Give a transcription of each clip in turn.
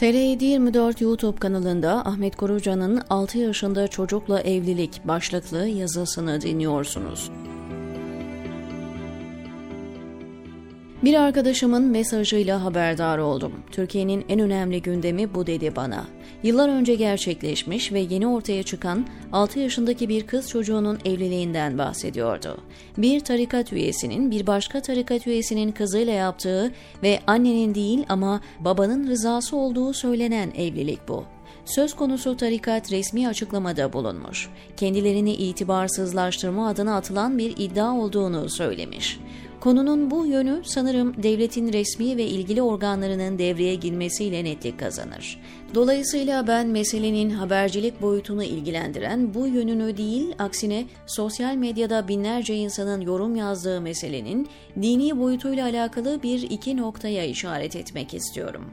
TR724 YouTube kanalında Ahmet Korucan'ın 6 yaşında çocukla evlilik başlıklı yazısını dinliyorsunuz. Bir arkadaşımın mesajıyla haberdar oldum. Türkiye'nin en önemli gündemi bu dedi bana. Yıllar önce gerçekleşmiş ve yeni ortaya çıkan 6 yaşındaki bir kız çocuğunun evliliğinden bahsediyordu. Bir tarikat üyesinin bir başka tarikat üyesinin kızıyla yaptığı ve annenin değil ama babanın rızası olduğu söylenen evlilik bu. Söz konusu tarikat resmi açıklamada bulunmuş. Kendilerini itibarsızlaştırma adına atılan bir iddia olduğunu söylemiş. Konunun bu yönü sanırım devletin resmi ve ilgili organlarının devreye girmesiyle netlik kazanır. Dolayısıyla ben meselenin habercilik boyutunu ilgilendiren bu yönünü değil, aksine sosyal medyada binlerce insanın yorum yazdığı meselenin dini boyutuyla alakalı bir iki noktaya işaret etmek istiyorum.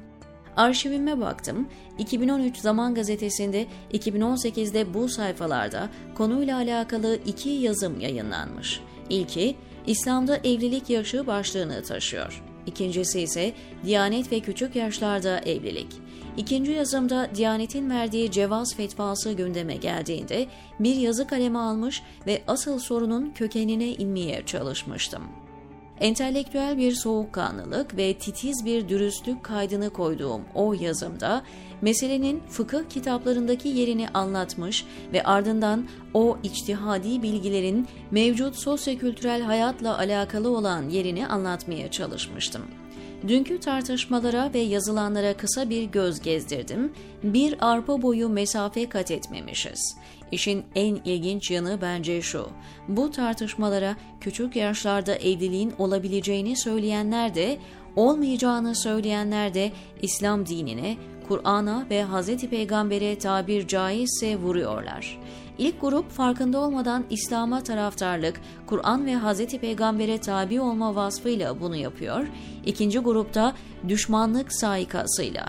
Arşivime baktım. 2013 Zaman Gazetesi'nde 2018'de bu sayfalarda konuyla alakalı iki yazım yayınlanmış. İlki İslam'da evlilik yaşı başlığını taşıyor. İkincisi ise Diyanet ve küçük yaşlarda evlilik. İkinci yazımda Diyanet'in verdiği cevaz fetvası gündeme geldiğinde bir yazı kaleme almış ve asıl sorunun kökenine inmeye çalışmıştım. Entelektüel bir soğukkanlılık ve titiz bir dürüstlük kaydını koyduğum o yazımda meselenin fıkıh kitaplarındaki yerini anlatmış ve ardından o içtihadi bilgilerin mevcut sosyokültürel hayatla alakalı olan yerini anlatmaya çalışmıştım. Dünkü tartışmalara ve yazılanlara kısa bir göz gezdirdim. Bir arpa boyu mesafe kat etmemişiz. İşin en ilginç yanı bence şu. Bu tartışmalara küçük yaşlarda evliliğin olabileceğini söyleyenler de, olmayacağını söyleyenler de İslam dinine, Kur'an'a ve Hz. Peygamber'e tabir caizse vuruyorlar. İlk grup farkında olmadan İslam'a taraftarlık, Kur'an ve Hz. Peygamber'e tabi olma vasfıyla bunu yapıyor. İkinci grupta düşmanlık saikasıyla.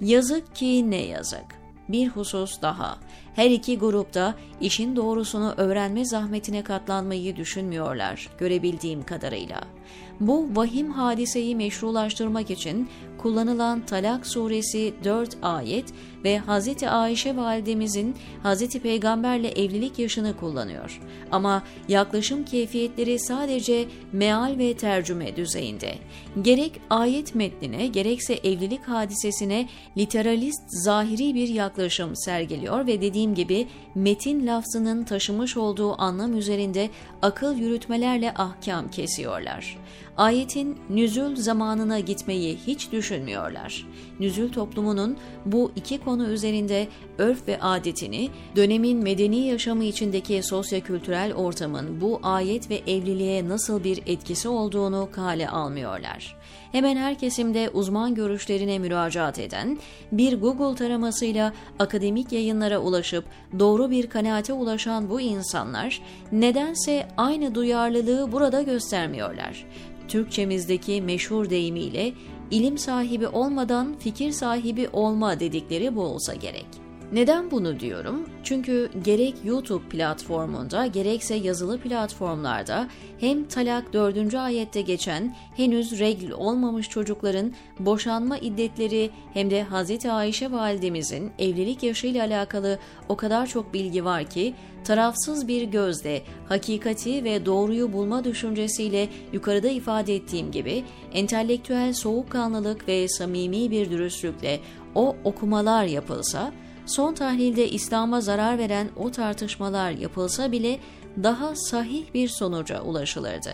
Yazık ki ne yazık. Bir husus daha. Her iki grupta işin doğrusunu öğrenme zahmetine katlanmayı düşünmüyorlar görebildiğim kadarıyla. Bu vahim hadiseyi meşrulaştırmak için kullanılan Talak suresi 4 ayet ve Hz. Ayşe validemizin Hz. Peygamberle evlilik yaşını kullanıyor. Ama yaklaşım keyfiyetleri sadece meal ve tercüme düzeyinde. Gerek ayet metnine gerekse evlilik hadisesine literalist zahiri bir yaklaşım sergiliyor ve dediğim gibi metin lafzının taşımış olduğu anlam üzerinde akıl yürütmelerle ahkam kesiyorlar. Ayetin nüzül zamanına gitmeyi hiç düşünmüyorlar. Nüzül toplumunun bu iki konu üzerinde örf ve adetini, dönemin medeni yaşamı içindeki sosyokültürel ortamın bu ayet ve evliliğe nasıl bir etkisi olduğunu kale almıyorlar. Hemen her kesimde uzman görüşlerine müracaat eden, bir Google taramasıyla akademik yayınlara ulaşıp doğru bir kanaate ulaşan bu insanlar nedense aynı duyarlılığı burada göstermiyorlar. Türkçemizdeki meşhur deyimiyle ilim sahibi olmadan fikir sahibi olma dedikleri bu olsa gerek. Neden bunu diyorum? Çünkü gerek YouTube platformunda gerekse yazılı platformlarda hem talak 4. ayette geçen henüz regl olmamış çocukların boşanma iddetleri hem de Hz. Ayşe validemizin evlilik yaşıyla alakalı o kadar çok bilgi var ki tarafsız bir gözle hakikati ve doğruyu bulma düşüncesiyle yukarıda ifade ettiğim gibi entelektüel soğukkanlılık ve samimi bir dürüstlükle o okumalar yapılsa son tahlilde İslam'a zarar veren o tartışmalar yapılsa bile daha sahih bir sonuca ulaşılırdı.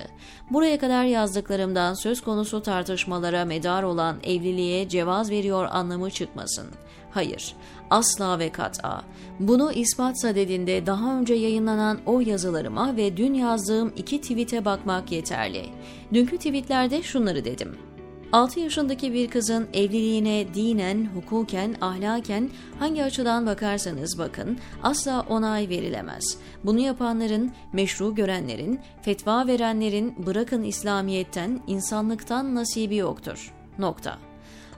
Buraya kadar yazdıklarımdan söz konusu tartışmalara medar olan evliliğe cevaz veriyor anlamı çıkmasın. Hayır, asla ve kat'a. Bunu ispatsa dediğinde daha önce yayınlanan o yazılarıma ve dün yazdığım iki tweet'e bakmak yeterli. Dünkü tweetlerde şunları dedim. 6 yaşındaki bir kızın evliliğine dinen, hukuken, ahlaken hangi açıdan bakarsanız bakın asla onay verilemez. Bunu yapanların, meşru görenlerin, fetva verenlerin bırakın İslamiyet'ten, insanlıktan nasibi yoktur. Nokta.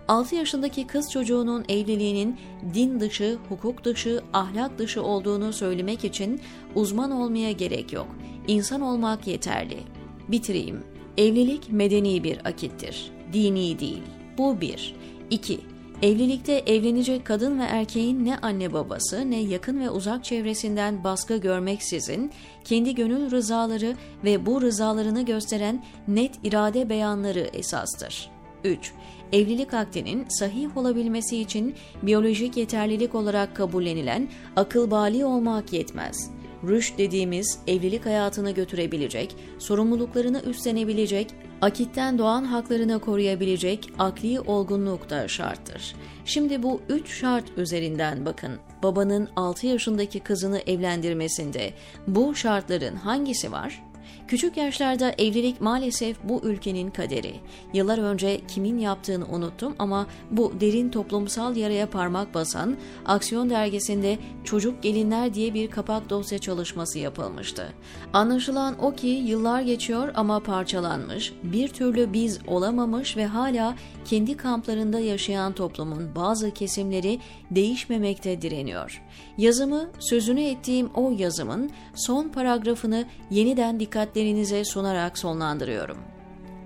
6 yaşındaki kız çocuğunun evliliğinin din dışı, hukuk dışı, ahlak dışı olduğunu söylemek için uzman olmaya gerek yok. İnsan olmak yeterli. Bitireyim. Evlilik medeni bir akittir dini değil. Bu bir. İki, Evlilikte evlenecek kadın ve erkeğin ne anne babası ne yakın ve uzak çevresinden baskı görmeksizin kendi gönül rızaları ve bu rızalarını gösteren net irade beyanları esastır. 3. Evlilik akdinin sahih olabilmesi için biyolojik yeterlilik olarak kabullenilen akıl bali olmak yetmez. Rüşt dediğimiz evlilik hayatını götürebilecek, sorumluluklarını üstlenebilecek, akitten doğan haklarını koruyabilecek akli olgunluk da şarttır. Şimdi bu üç şart üzerinden bakın. Babanın 6 yaşındaki kızını evlendirmesinde bu şartların hangisi var? Küçük yaşlarda evlilik maalesef bu ülkenin kaderi. Yıllar önce kimin yaptığını unuttum ama bu derin toplumsal yaraya parmak basan Aksiyon dergisinde Çocuk Gelinler diye bir kapak dosya çalışması yapılmıştı. Anlaşılan o ki yıllar geçiyor ama parçalanmış, bir türlü biz olamamış ve hala kendi kamplarında yaşayan toplumun bazı kesimleri değişmemekte direniyor. Yazımı, sözünü ettiğim o yazımın son paragrafını yeniden dikkatlerinize sunarak sonlandırıyorum.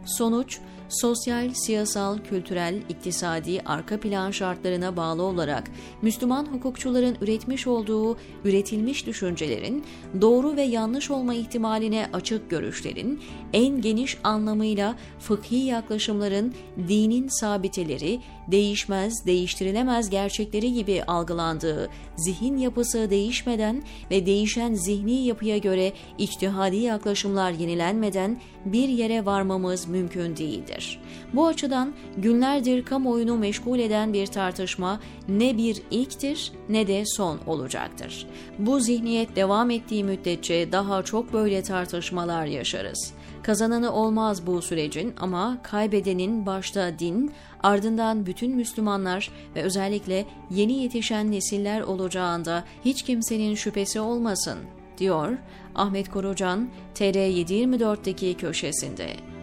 Sonuç, sosyal, siyasal, kültürel, iktisadi arka plan şartlarına bağlı olarak Müslüman hukukçuların üretmiş olduğu üretilmiş düşüncelerin doğru ve yanlış olma ihtimaline açık görüşlerin en geniş anlamıyla fıkhi yaklaşımların dinin sabiteleri, değişmez, değiştirilemez gerçekleri gibi algılandığı, zihin yapısı değişmeden ve değişen zihni yapıya göre içtihadi yaklaşımlar yenilenmeden bir yere varmamız mümkün değildir. Bu açıdan günlerdir kamuoyunu meşgul eden bir tartışma ne bir ilktir ne de son olacaktır. Bu zihniyet devam ettiği müddetçe daha çok böyle tartışmalar yaşarız. Kazananı olmaz bu sürecin ama kaybedenin başta din, ardından bütün Müslümanlar ve özellikle yeni yetişen nesiller olacağında hiç kimsenin şüphesi olmasın, diyor Ahmet Korucan TR724'deki köşesinde.